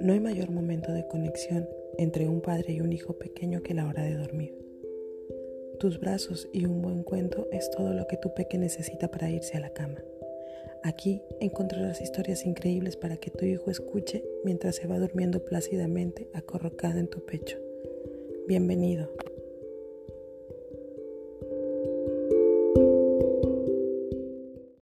No hay mayor momento de conexión entre un padre y un hijo pequeño que la hora de dormir. Tus brazos y un buen cuento es todo lo que tu peque necesita para irse a la cama. Aquí encontrarás historias increíbles para que tu hijo escuche mientras se va durmiendo plácidamente acorrocado en tu pecho. Bienvenido.